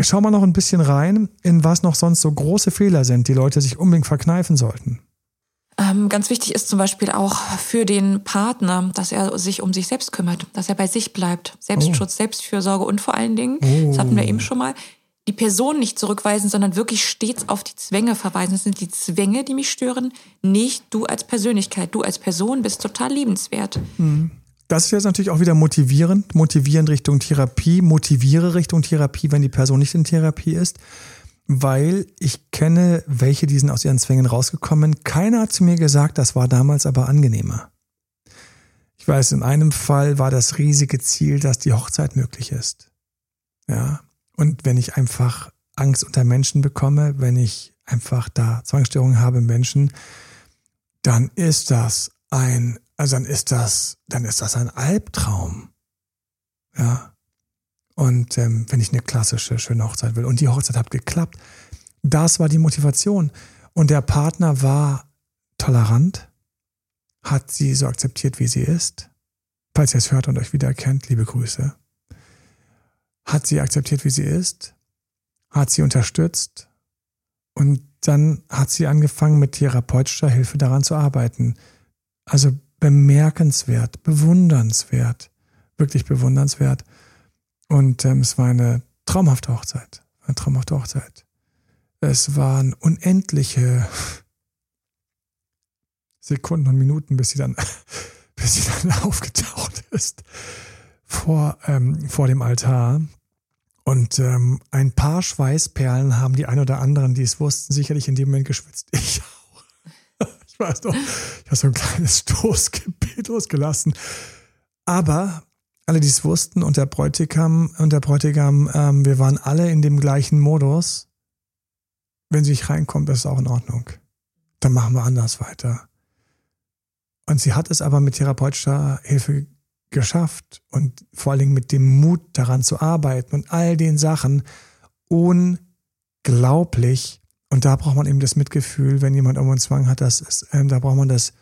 Wir schauen mal noch ein bisschen rein, in was noch sonst so große Fehler sind, die Leute sich unbedingt verkneifen sollten. Ähm, ganz wichtig ist zum Beispiel auch für den Partner, dass er sich um sich selbst kümmert, dass er bei sich bleibt. Selbstschutz, oh. Selbstfürsorge und vor allen Dingen, oh. das hatten wir eben schon mal, die Person nicht zurückweisen, sondern wirklich stets auf die Zwänge verweisen. Das sind die Zwänge, die mich stören, nicht du als Persönlichkeit. Du als Person bist total liebenswert. Mhm. Das ist jetzt natürlich auch wieder motivierend, motivierend Richtung Therapie, motiviere Richtung Therapie, wenn die Person nicht in Therapie ist, weil ich kenne welche, die sind aus ihren Zwängen rausgekommen. Keiner hat zu mir gesagt, das war damals aber angenehmer. Ich weiß, in einem Fall war das riesige Ziel, dass die Hochzeit möglich ist. Ja. Und wenn ich einfach Angst unter Menschen bekomme, wenn ich einfach da Zwangsstörungen habe Menschen, dann ist das ein also dann ist das, dann ist das ein Albtraum. Ja. Und ähm, wenn ich eine klassische, schöne Hochzeit will. Und die Hochzeit hat geklappt. Das war die Motivation. Und der Partner war tolerant, hat sie so akzeptiert, wie sie ist. Falls ihr es hört und euch wiedererkennt, liebe Grüße. Hat sie akzeptiert, wie sie ist, hat sie unterstützt und dann hat sie angefangen, mit therapeutischer Hilfe daran zu arbeiten. Also bemerkenswert, bewundernswert, wirklich bewundernswert. Und ähm, es war eine traumhafte Hochzeit, eine traumhafte Hochzeit. Es waren unendliche Sekunden und Minuten, bis sie dann, bis sie dann aufgetaucht ist vor, ähm, vor dem Altar. Und ähm, ein paar Schweißperlen haben die ein oder anderen, die es wussten, sicherlich in dem Moment geschwitzt. Ich weiß noch, ich habe so ein kleines Stoßgebet losgelassen. Aber alle, die es wussten und der Bräutigam und der Bräutigam, ähm, wir waren alle in dem gleichen Modus. Wenn sie nicht reinkommt, ist auch in Ordnung. Dann machen wir anders weiter. Und sie hat es aber mit therapeutischer Hilfe geschafft und vor allen Dingen mit dem Mut daran zu arbeiten und all den Sachen unglaublich. Und da braucht man eben das Mitgefühl, wenn jemand irgendwo einen Zwang hat, das ist, ähm, da braucht man das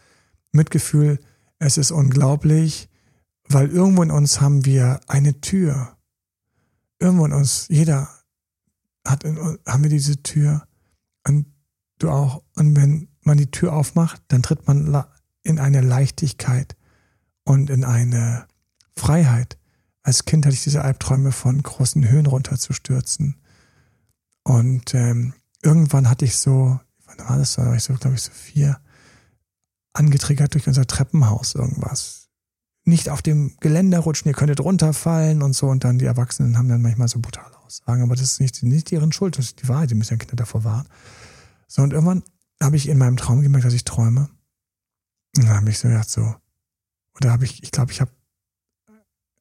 Mitgefühl. Es ist unglaublich, weil irgendwo in uns haben wir eine Tür. Irgendwo in uns, jeder hat in, haben wir diese Tür. Und du auch. Und wenn man die Tür aufmacht, dann tritt man in eine Leichtigkeit und in eine Freiheit. Als Kind hatte ich diese Albträume von großen Höhen runterzustürzen. Und ähm, irgendwann hatte ich so, wann war das? Da war ich so, glaube ich, so vier, angetriggert durch unser Treppenhaus irgendwas. Nicht auf dem Geländer rutschen, ihr könntet runterfallen und so. Und dann die Erwachsenen haben dann manchmal so brutale Aussagen. Aber das ist nicht, nicht deren Schuld, das ist die Wahrheit, die müssen ja Kinder davor warnen. So, und irgendwann habe ich in meinem Traum gemerkt, dass ich träume. Und dann habe ich so gedacht, so, oder habe ich, ich glaube, ich habe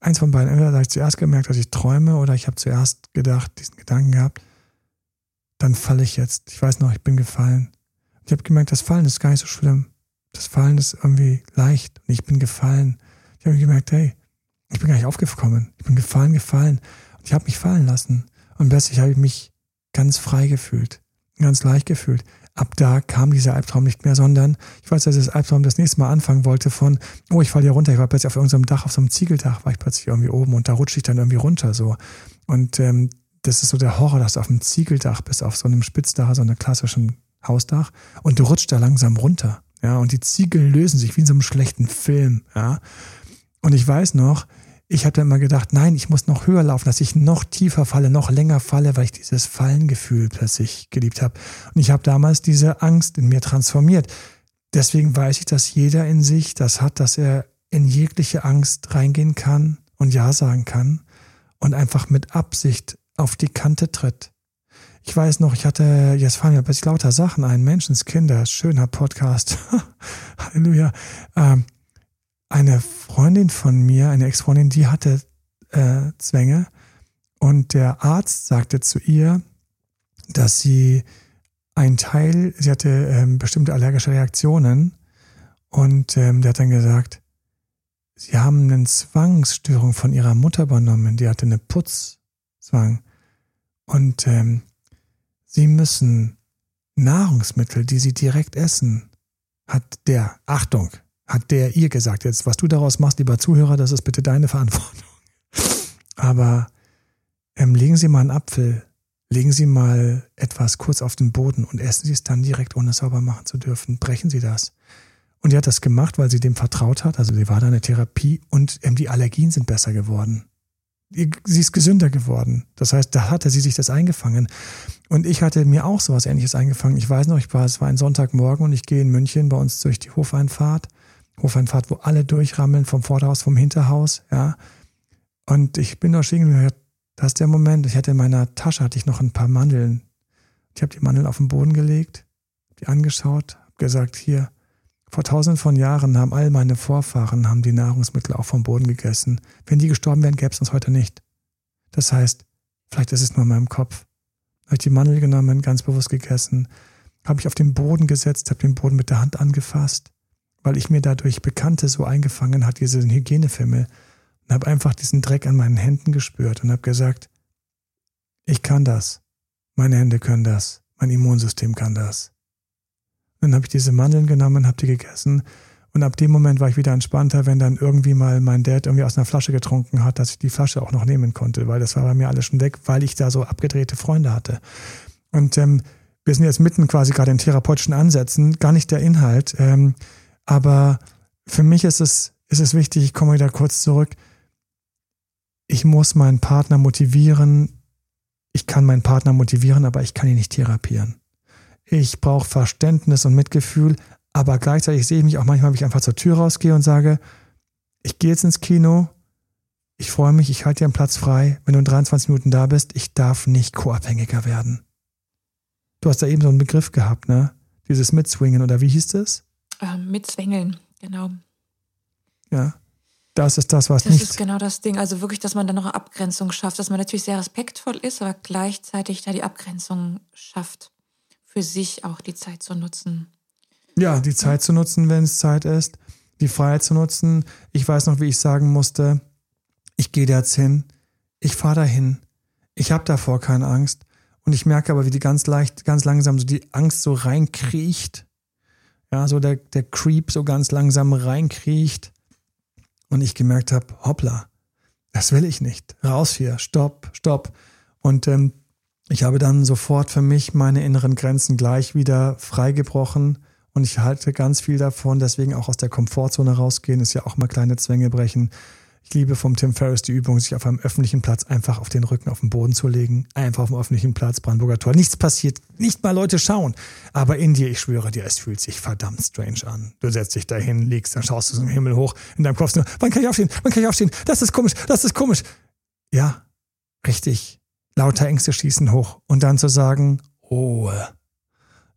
eins von beiden, entweder habe ich zuerst gemerkt, dass ich träume, oder ich habe zuerst gedacht, diesen Gedanken gehabt, dann falle ich jetzt. Ich weiß noch, ich bin gefallen. Ich habe gemerkt, das Fallen ist gar nicht so schlimm. Das Fallen ist irgendwie leicht und ich bin gefallen. Ich habe gemerkt, hey, ich bin gar nicht aufgekommen. Ich bin gefallen, gefallen. Und ich habe mich fallen lassen. Und plötzlich habe ich mich ganz frei gefühlt, ganz leicht gefühlt. Ab da kam dieser Albtraum nicht mehr, sondern ich weiß, dass das Albtraum das nächste Mal anfangen wollte von, oh, ich falle hier runter. Ich war plötzlich auf irgendeinem Dach, auf so einem Ziegeldach, war ich plötzlich irgendwie oben und da rutsche ich dann irgendwie runter so. Und ähm, das ist so der Horror, dass du auf einem Ziegeldach bist, auf so einem Spitzdach, so einem klassischen Hausdach und du rutschst da langsam runter. Ja, und die Ziegel lösen sich wie in so einem schlechten Film. Ja. Und ich weiß noch, ich hatte immer gedacht, nein, ich muss noch höher laufen, dass ich noch tiefer falle, noch länger falle, weil ich dieses Fallengefühl plötzlich geliebt habe. Und ich habe damals diese Angst in mir transformiert. Deswegen weiß ich, dass jeder in sich das hat, dass er in jegliche Angst reingehen kann und Ja sagen kann und einfach mit Absicht auf die Kante tritt. Ich weiß noch, ich hatte, jetzt fallen mir plötzlich lauter Sachen ein. Menschenskinder, schöner Podcast. Halleluja. Ähm, eine Freundin von mir, eine Ex-Freundin, die hatte äh, Zwänge und der Arzt sagte zu ihr, dass sie ein Teil, sie hatte ähm, bestimmte allergische Reaktionen und ähm, der hat dann gesagt, sie haben eine Zwangsstörung von ihrer Mutter übernommen, die hatte eine Putzzwang und ähm, sie müssen Nahrungsmittel, die sie direkt essen, hat der, Achtung, hat der ihr gesagt. Jetzt, was du daraus machst, lieber Zuhörer, das ist bitte deine Verantwortung. Aber ähm, legen Sie mal einen Apfel, legen Sie mal etwas kurz auf den Boden und essen Sie es dann direkt, ohne sauber machen zu dürfen. Brechen Sie das. Und die hat das gemacht, weil sie dem vertraut hat. Also sie war da eine Therapie und ähm, die Allergien sind besser geworden. Sie ist gesünder geworden. Das heißt, da hatte sie sich das eingefangen. Und ich hatte mir auch sowas ähnliches eingefangen. Ich weiß noch, ich war, es war ein Sonntagmorgen und ich gehe in München bei uns durch die Hofeinfahrt Hofeinfahrt, wo alle durchrammeln vom Vorderhaus, vom Hinterhaus, ja. Und ich bin da stehen und das ist der Moment. Ich hatte in meiner Tasche hatte ich noch ein paar Mandeln. Ich habe die Mandeln auf den Boden gelegt, die angeschaut, habe gesagt, hier, vor tausenden von Jahren haben all meine Vorfahren haben die Nahrungsmittel auch vom Boden gegessen. Wenn die gestorben wären, gäbe es uns heute nicht. Das heißt, vielleicht ist es nur in meinem Kopf. Habe ich die Mandel genommen, ganz bewusst gegessen, habe ich auf den Boden gesetzt, habe den Boden mit der Hand angefasst weil ich mir dadurch Bekannte so eingefangen hat, diesen Hygienefimmel, und habe einfach diesen Dreck an meinen Händen gespürt und habe gesagt, ich kann das, meine Hände können das, mein Immunsystem kann das. Dann habe ich diese Mandeln genommen, habe die gegessen und ab dem Moment war ich wieder entspannter, wenn dann irgendwie mal mein Dad irgendwie aus einer Flasche getrunken hat, dass ich die Flasche auch noch nehmen konnte, weil das war bei mir alles schon weg, weil ich da so abgedrehte Freunde hatte. Und ähm, wir sind jetzt mitten quasi gerade in therapeutischen Ansätzen, gar nicht der Inhalt. Ähm, aber für mich ist es, ist es wichtig, ich komme wieder kurz zurück. Ich muss meinen Partner motivieren. Ich kann meinen Partner motivieren, aber ich kann ihn nicht therapieren. Ich brauche Verständnis und Mitgefühl, aber gleichzeitig sehe ich mich auch manchmal, wie ich einfach zur Tür rausgehe und sage, ich gehe jetzt ins Kino, ich freue mich, ich halte dir einen Platz frei. Wenn du in 23 Minuten da bist, ich darf nicht co-abhängiger werden. Du hast da eben so einen Begriff gehabt, ne? Dieses Mitswingen oder wie hieß das? Ähm, mit Zwängeln, genau. Ja. Das ist das, was das nicht. Das ist genau das Ding. Also wirklich, dass man da noch eine Abgrenzung schafft, dass man natürlich sehr respektvoll ist, aber gleichzeitig da die Abgrenzung schafft, für sich auch die Zeit zu nutzen. Ja, die Zeit zu nutzen, wenn es Zeit ist, die Freiheit zu nutzen. Ich weiß noch, wie ich sagen musste, ich gehe da jetzt hin, ich fahre dahin, ich habe davor keine Angst Und ich merke aber, wie die ganz leicht, ganz langsam so die Angst so reinkriecht. Ja, so der, der Creep so ganz langsam reinkriecht. Und ich gemerkt habe, hoppla, das will ich nicht. Raus hier, stopp, stopp. Und ähm, ich habe dann sofort für mich meine inneren Grenzen gleich wieder freigebrochen und ich halte ganz viel davon, deswegen auch aus der Komfortzone rausgehen, ist ja auch mal kleine Zwänge brechen. Ich liebe vom Tim Ferriss die Übung, sich auf einem öffentlichen Platz einfach auf den Rücken auf den Boden zu legen. Einfach auf dem öffentlichen Platz, Brandenburger Tor. Nichts passiert, nicht mal Leute schauen. Aber in dir, ich schwöre dir, es fühlt sich verdammt strange an. Du setzt dich dahin, liegst, dann schaust du zum Himmel hoch, in deinem Kopf nur, wann kann ich aufstehen? Wann kann ich aufstehen? Das ist komisch, das ist komisch. Ja, richtig. Lauter Ängste schießen hoch. Und dann zu sagen, Ruhe.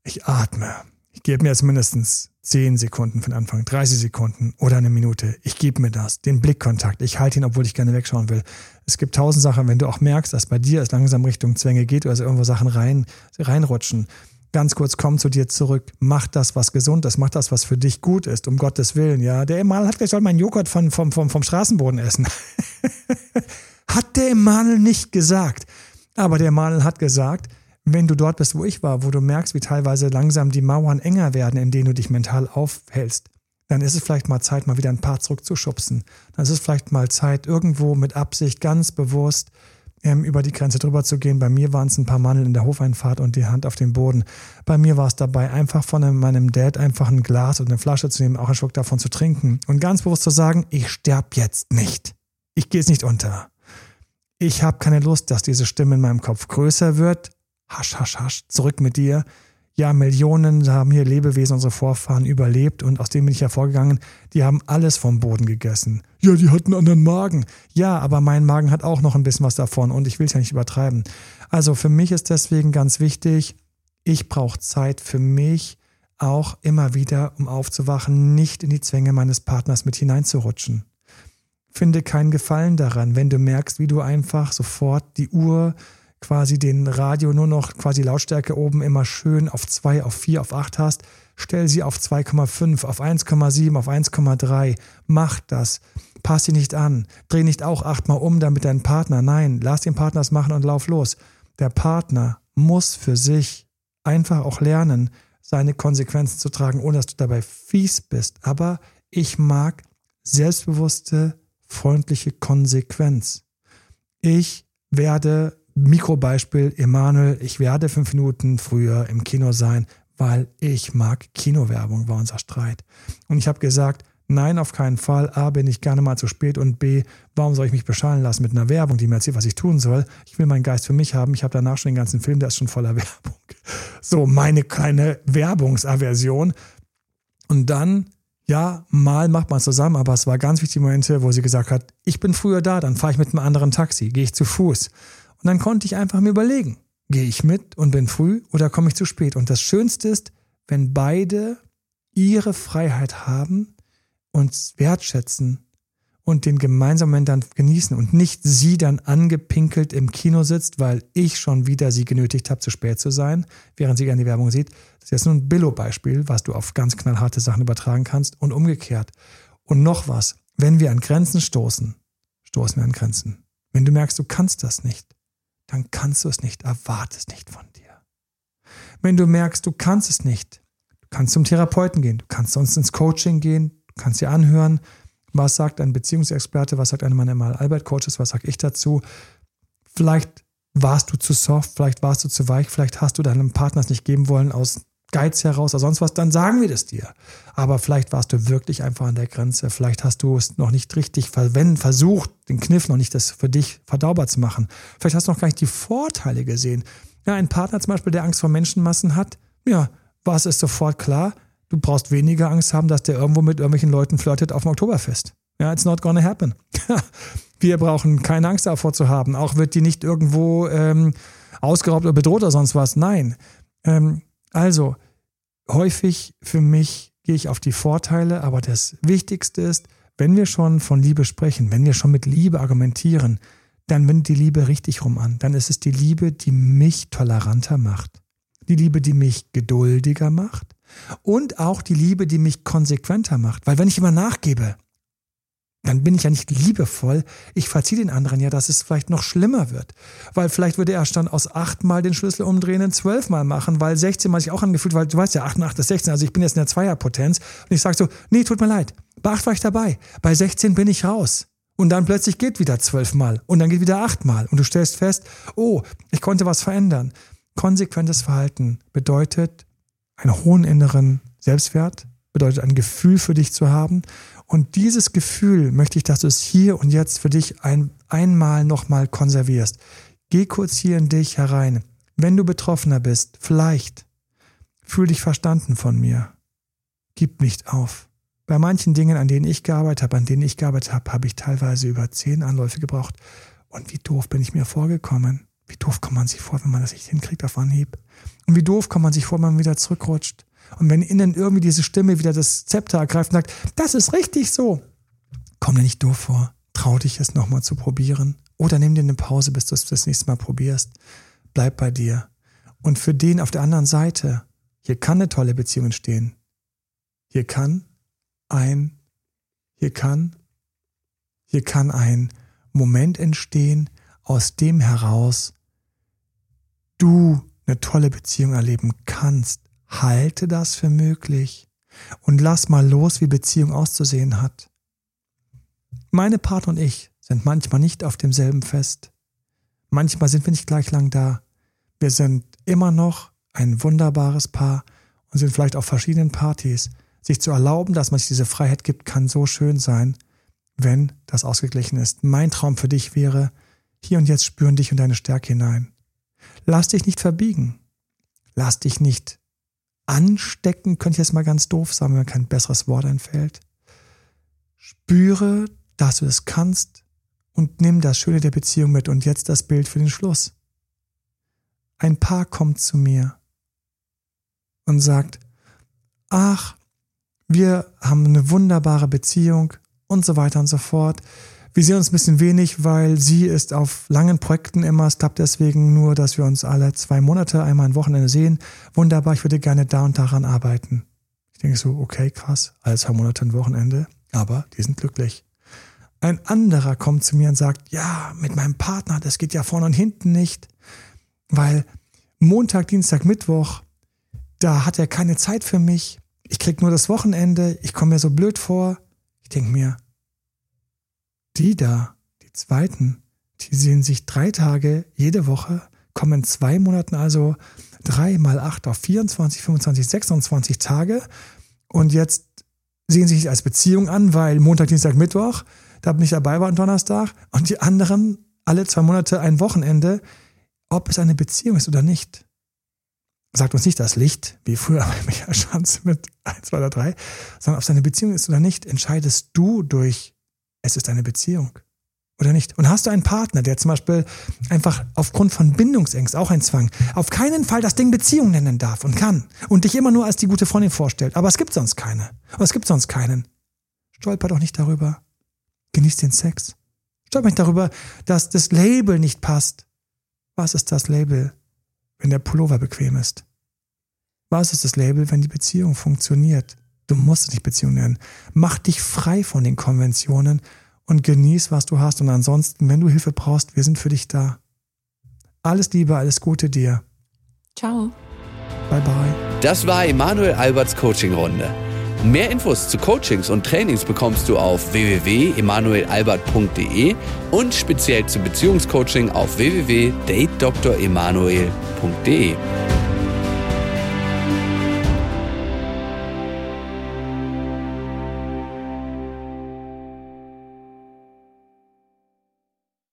Ich atme. Ich gebe mir jetzt mindestens 10 Sekunden den Anfang, 30 Sekunden oder eine Minute. Ich gebe mir das, den Blickkontakt. Ich halte ihn, obwohl ich gerne wegschauen will. Es gibt tausend Sachen, wenn du auch merkst, dass bei dir es langsam Richtung Zwänge geht oder also irgendwo Sachen rein, reinrutschen. Ganz kurz, komm zu dir zurück. Mach das, was gesund ist. Mach das, was für dich gut ist, um Gottes Willen. Ja, der Emanuel hat gesagt, ich soll meinen Joghurt von, vom, vom, vom Straßenboden essen. hat der Emanuel nicht gesagt. Aber der Emanuel hat gesagt, wenn du dort bist, wo ich war, wo du merkst, wie teilweise langsam die Mauern enger werden, in denen du dich mental aufhältst, dann ist es vielleicht mal Zeit, mal wieder ein paar zurückzuschubsen. Dann ist es vielleicht mal Zeit, irgendwo mit Absicht ganz bewusst ähm, über die Grenze drüber zu gehen. Bei mir waren es ein paar Mandeln in der Hofeinfahrt und die Hand auf den Boden. Bei mir war es dabei, einfach von einem, meinem Dad einfach ein Glas oder eine Flasche zu nehmen, auch einen Schluck davon zu trinken und ganz bewusst zu sagen, ich sterb jetzt nicht. Ich gehe es nicht unter. Ich habe keine Lust, dass diese Stimme in meinem Kopf größer wird hasch, hasch, hasch, zurück mit dir. Ja, Millionen haben hier Lebewesen, unsere Vorfahren überlebt und aus dem bin ich hervorgegangen. Die haben alles vom Boden gegessen. Ja, die hatten einen anderen Magen. Ja, aber mein Magen hat auch noch ein bisschen was davon und ich will es ja nicht übertreiben. Also für mich ist deswegen ganz wichtig, ich brauche Zeit für mich auch immer wieder, um aufzuwachen, nicht in die Zwänge meines Partners mit hineinzurutschen. Finde keinen Gefallen daran, wenn du merkst, wie du einfach sofort die Uhr quasi den Radio nur noch quasi Lautstärke oben immer schön auf 2, auf 4, auf 8 hast, stell sie auf 2,5, auf 1,7, auf 1,3. Mach das. Pass sie nicht an. Dreh nicht auch achtmal um, damit dein Partner. Nein, lass den Partner es machen und lauf los. Der Partner muss für sich einfach auch lernen, seine Konsequenzen zu tragen, ohne dass du dabei fies bist. Aber ich mag selbstbewusste, freundliche Konsequenz. Ich werde Mikrobeispiel, Emanuel, ich werde fünf Minuten früher im Kino sein, weil ich mag Kinowerbung, war unser Streit. Und ich habe gesagt, nein, auf keinen Fall. A, bin ich gerne mal zu spät und B, warum soll ich mich beschallen lassen mit einer Werbung, die mir erzählt, was ich tun soll? Ich will meinen Geist für mich haben. Ich habe danach schon den ganzen Film, der ist schon voller Werbung. So, meine kleine Werbungsaversion. Und dann, ja, mal macht man es zusammen, aber es war ganz wichtige Momente, wo sie gesagt hat, ich bin früher da, dann fahre ich mit einem anderen Taxi, gehe ich zu Fuß. Und dann konnte ich einfach mir überlegen, gehe ich mit und bin früh oder komme ich zu spät? Und das Schönste ist, wenn beide ihre Freiheit haben und wertschätzen und den gemeinsamen Moment dann genießen und nicht sie dann angepinkelt im Kino sitzt, weil ich schon wieder sie genötigt habe, zu spät zu sein, während sie gerne die Werbung sieht. Das ist jetzt nur ein Billo-Beispiel, was du auf ganz knallharte Sachen übertragen kannst und umgekehrt. Und noch was, wenn wir an Grenzen stoßen, stoßen wir an Grenzen. Wenn du merkst, du kannst das nicht, dann kannst du es nicht, erwarte es nicht von dir. Wenn du merkst, du kannst es nicht, du kannst zum Therapeuten gehen, du kannst sonst ins Coaching gehen, du kannst dir anhören, was sagt ein Beziehungsexperte, was sagt einer meiner mal Albert-Coaches, was sag ich dazu. Vielleicht warst du zu soft, vielleicht warst du zu weich, vielleicht hast du deinem Partner es nicht geben wollen aus Geiz heraus oder sonst was, dann sagen wir das dir. Aber vielleicht warst du wirklich einfach an der Grenze. Vielleicht hast du es noch nicht richtig verwenden, versucht, den Kniff noch nicht das für dich verdaubar zu machen. Vielleicht hast du noch gar nicht die Vorteile gesehen. Ja, ein Partner zum Beispiel, der Angst vor Menschenmassen hat, ja, was ist sofort klar? Du brauchst weniger Angst haben, dass der irgendwo mit irgendwelchen Leuten flirtet auf dem Oktoberfest. Ja, it's not gonna happen. wir brauchen keine Angst davor zu haben. Auch wird die nicht irgendwo ähm, ausgeraubt oder bedroht oder sonst was. Nein. Ähm, also, häufig für mich gehe ich auf die Vorteile, aber das Wichtigste ist, wenn wir schon von Liebe sprechen, wenn wir schon mit Liebe argumentieren, dann wendet die Liebe richtig rum an. Dann ist es die Liebe, die mich toleranter macht. Die Liebe, die mich geduldiger macht. Und auch die Liebe, die mich konsequenter macht. Weil wenn ich immer nachgebe, dann bin ich ja nicht liebevoll. Ich verziehe den anderen ja, dass es vielleicht noch schlimmer wird. Weil vielleicht würde er dann aus achtmal den Schlüssel umdrehen und zwölfmal machen, weil 16 mal sich auch angefühlt, weil du weißt ja, 8 und 8 ist 16, also ich bin jetzt in der Zweierpotenz. Und ich sage so, nee, tut mir leid, bei 8 war ich dabei, bei 16 bin ich raus. Und dann plötzlich geht wieder zwölfmal und dann geht wieder achtmal und du stellst fest, oh, ich konnte was verändern. Konsequentes Verhalten bedeutet einen hohen inneren Selbstwert, bedeutet ein Gefühl für dich zu haben. Und dieses Gefühl möchte ich, dass du es hier und jetzt für dich ein, einmal nochmal konservierst. Geh kurz hier in dich herein. Wenn du Betroffener bist, vielleicht fühl dich verstanden von mir. Gib nicht auf. Bei manchen Dingen, an denen ich gearbeitet habe, an denen ich gearbeitet habe, habe ich teilweise über zehn Anläufe gebraucht. Und wie doof bin ich mir vorgekommen. Wie doof kommt man sich vor, wenn man das nicht hinkriegt auf Anhieb? Und wie doof kommt man sich vor, wenn man wieder zurückrutscht? Und wenn innen irgendwie diese Stimme wieder das Zepter ergreift und sagt, das ist richtig so, komm dir nicht doof vor. Trau dich es nochmal zu probieren. Oder nimm dir eine Pause, bis du es das nächste Mal probierst. Bleib bei dir. Und für den auf der anderen Seite, hier kann eine tolle Beziehung entstehen. Hier kann ein, hier kann, hier kann ein Moment entstehen, aus dem heraus du eine tolle Beziehung erleben kannst. Halte das für möglich und lass mal los, wie Beziehung auszusehen hat. Meine Partner und ich sind manchmal nicht auf demselben Fest. Manchmal sind wir nicht gleich lang da. Wir sind immer noch ein wunderbares Paar und sind vielleicht auf verschiedenen Partys. Sich zu erlauben, dass man sich diese Freiheit gibt, kann so schön sein, wenn das ausgeglichen ist. Mein Traum für dich wäre, hier und jetzt spüren dich und deine Stärke hinein. Lass dich nicht verbiegen. Lass dich nicht anstecken, könnte ich jetzt mal ganz doof sagen, wenn mir kein besseres Wort einfällt. Spüre, dass du es kannst und nimm das Schöne der Beziehung mit und jetzt das Bild für den Schluss. Ein Paar kommt zu mir und sagt, ach, wir haben eine wunderbare Beziehung und so weiter und so fort. Wir sehen uns ein bisschen wenig, weil sie ist auf langen Projekten immer. Es klappt deswegen nur, dass wir uns alle zwei Monate einmal ein Wochenende sehen. Wunderbar, ich würde gerne da und daran arbeiten. Ich denke so, okay, krass, alle zwei Monate ein Wochenende, aber die sind glücklich. Ein anderer kommt zu mir und sagt, ja, mit meinem Partner, das geht ja vorne und hinten nicht, weil Montag, Dienstag, Mittwoch, da hat er keine Zeit für mich. Ich krieg nur das Wochenende, ich komme mir so blöd vor. Ich denke mir, die da, die zweiten, die sehen sich drei Tage jede Woche, kommen zwei Monaten also drei mal acht auf 24, 25, 26 Tage und jetzt sehen sie sich als Beziehung an, weil Montag, Dienstag, Mittwoch, da bin ich dabei war und Donnerstag und die anderen alle zwei Monate ein Wochenende, ob es eine Beziehung ist oder nicht. Sagt uns nicht das Licht, wie früher bei Michael Schanz mit 1, 2 oder 3, sondern ob es eine Beziehung ist oder nicht, entscheidest du durch es ist eine Beziehung. Oder nicht? Und hast du einen Partner, der zum Beispiel einfach aufgrund von Bindungsängst, auch ein Zwang, auf keinen Fall das Ding Beziehung nennen darf und kann und dich immer nur als die gute Freundin vorstellt, aber es gibt sonst keine. Aber es gibt sonst keinen. Stolper doch nicht darüber. Genieß den Sex. Stolper nicht darüber, dass das Label nicht passt. Was ist das Label, wenn der Pullover bequem ist? Was ist das Label, wenn die Beziehung funktioniert? Du musst nicht Beziehung nennen. Mach dich frei von den Konventionen und genieß, was du hast. Und ansonsten, wenn du Hilfe brauchst, wir sind für dich da. Alles Liebe, alles Gute dir. Ciao. Bye bye. Das war Emanuel Alberts Coaching-Runde. Mehr Infos zu Coachings und Trainings bekommst du auf www.emanuelalbert.de und speziell zum Beziehungscoaching auf www.datedremanuel.de.